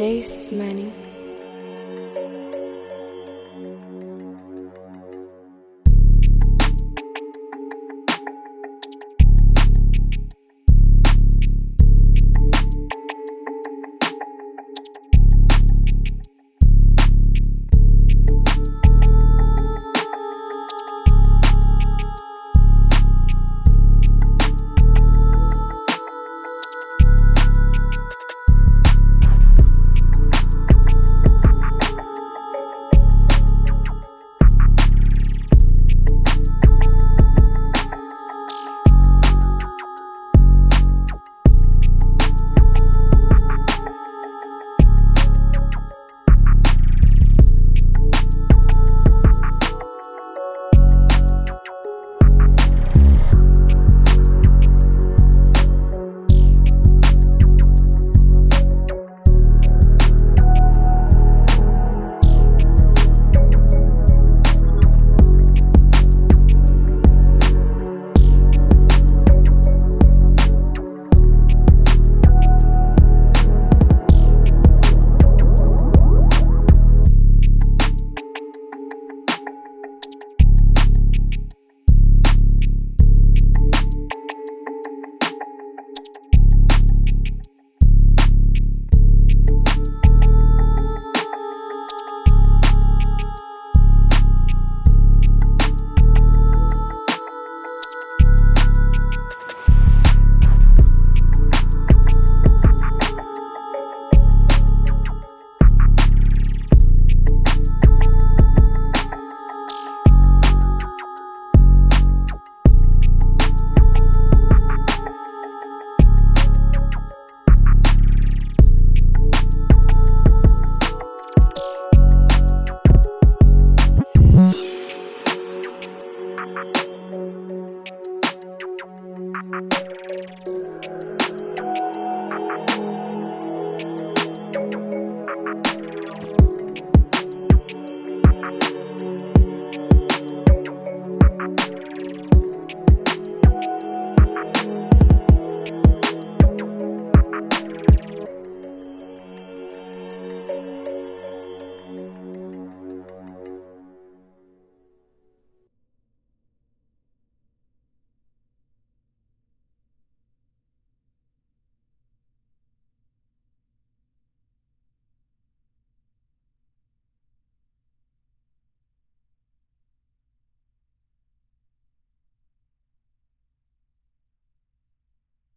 Jace Money.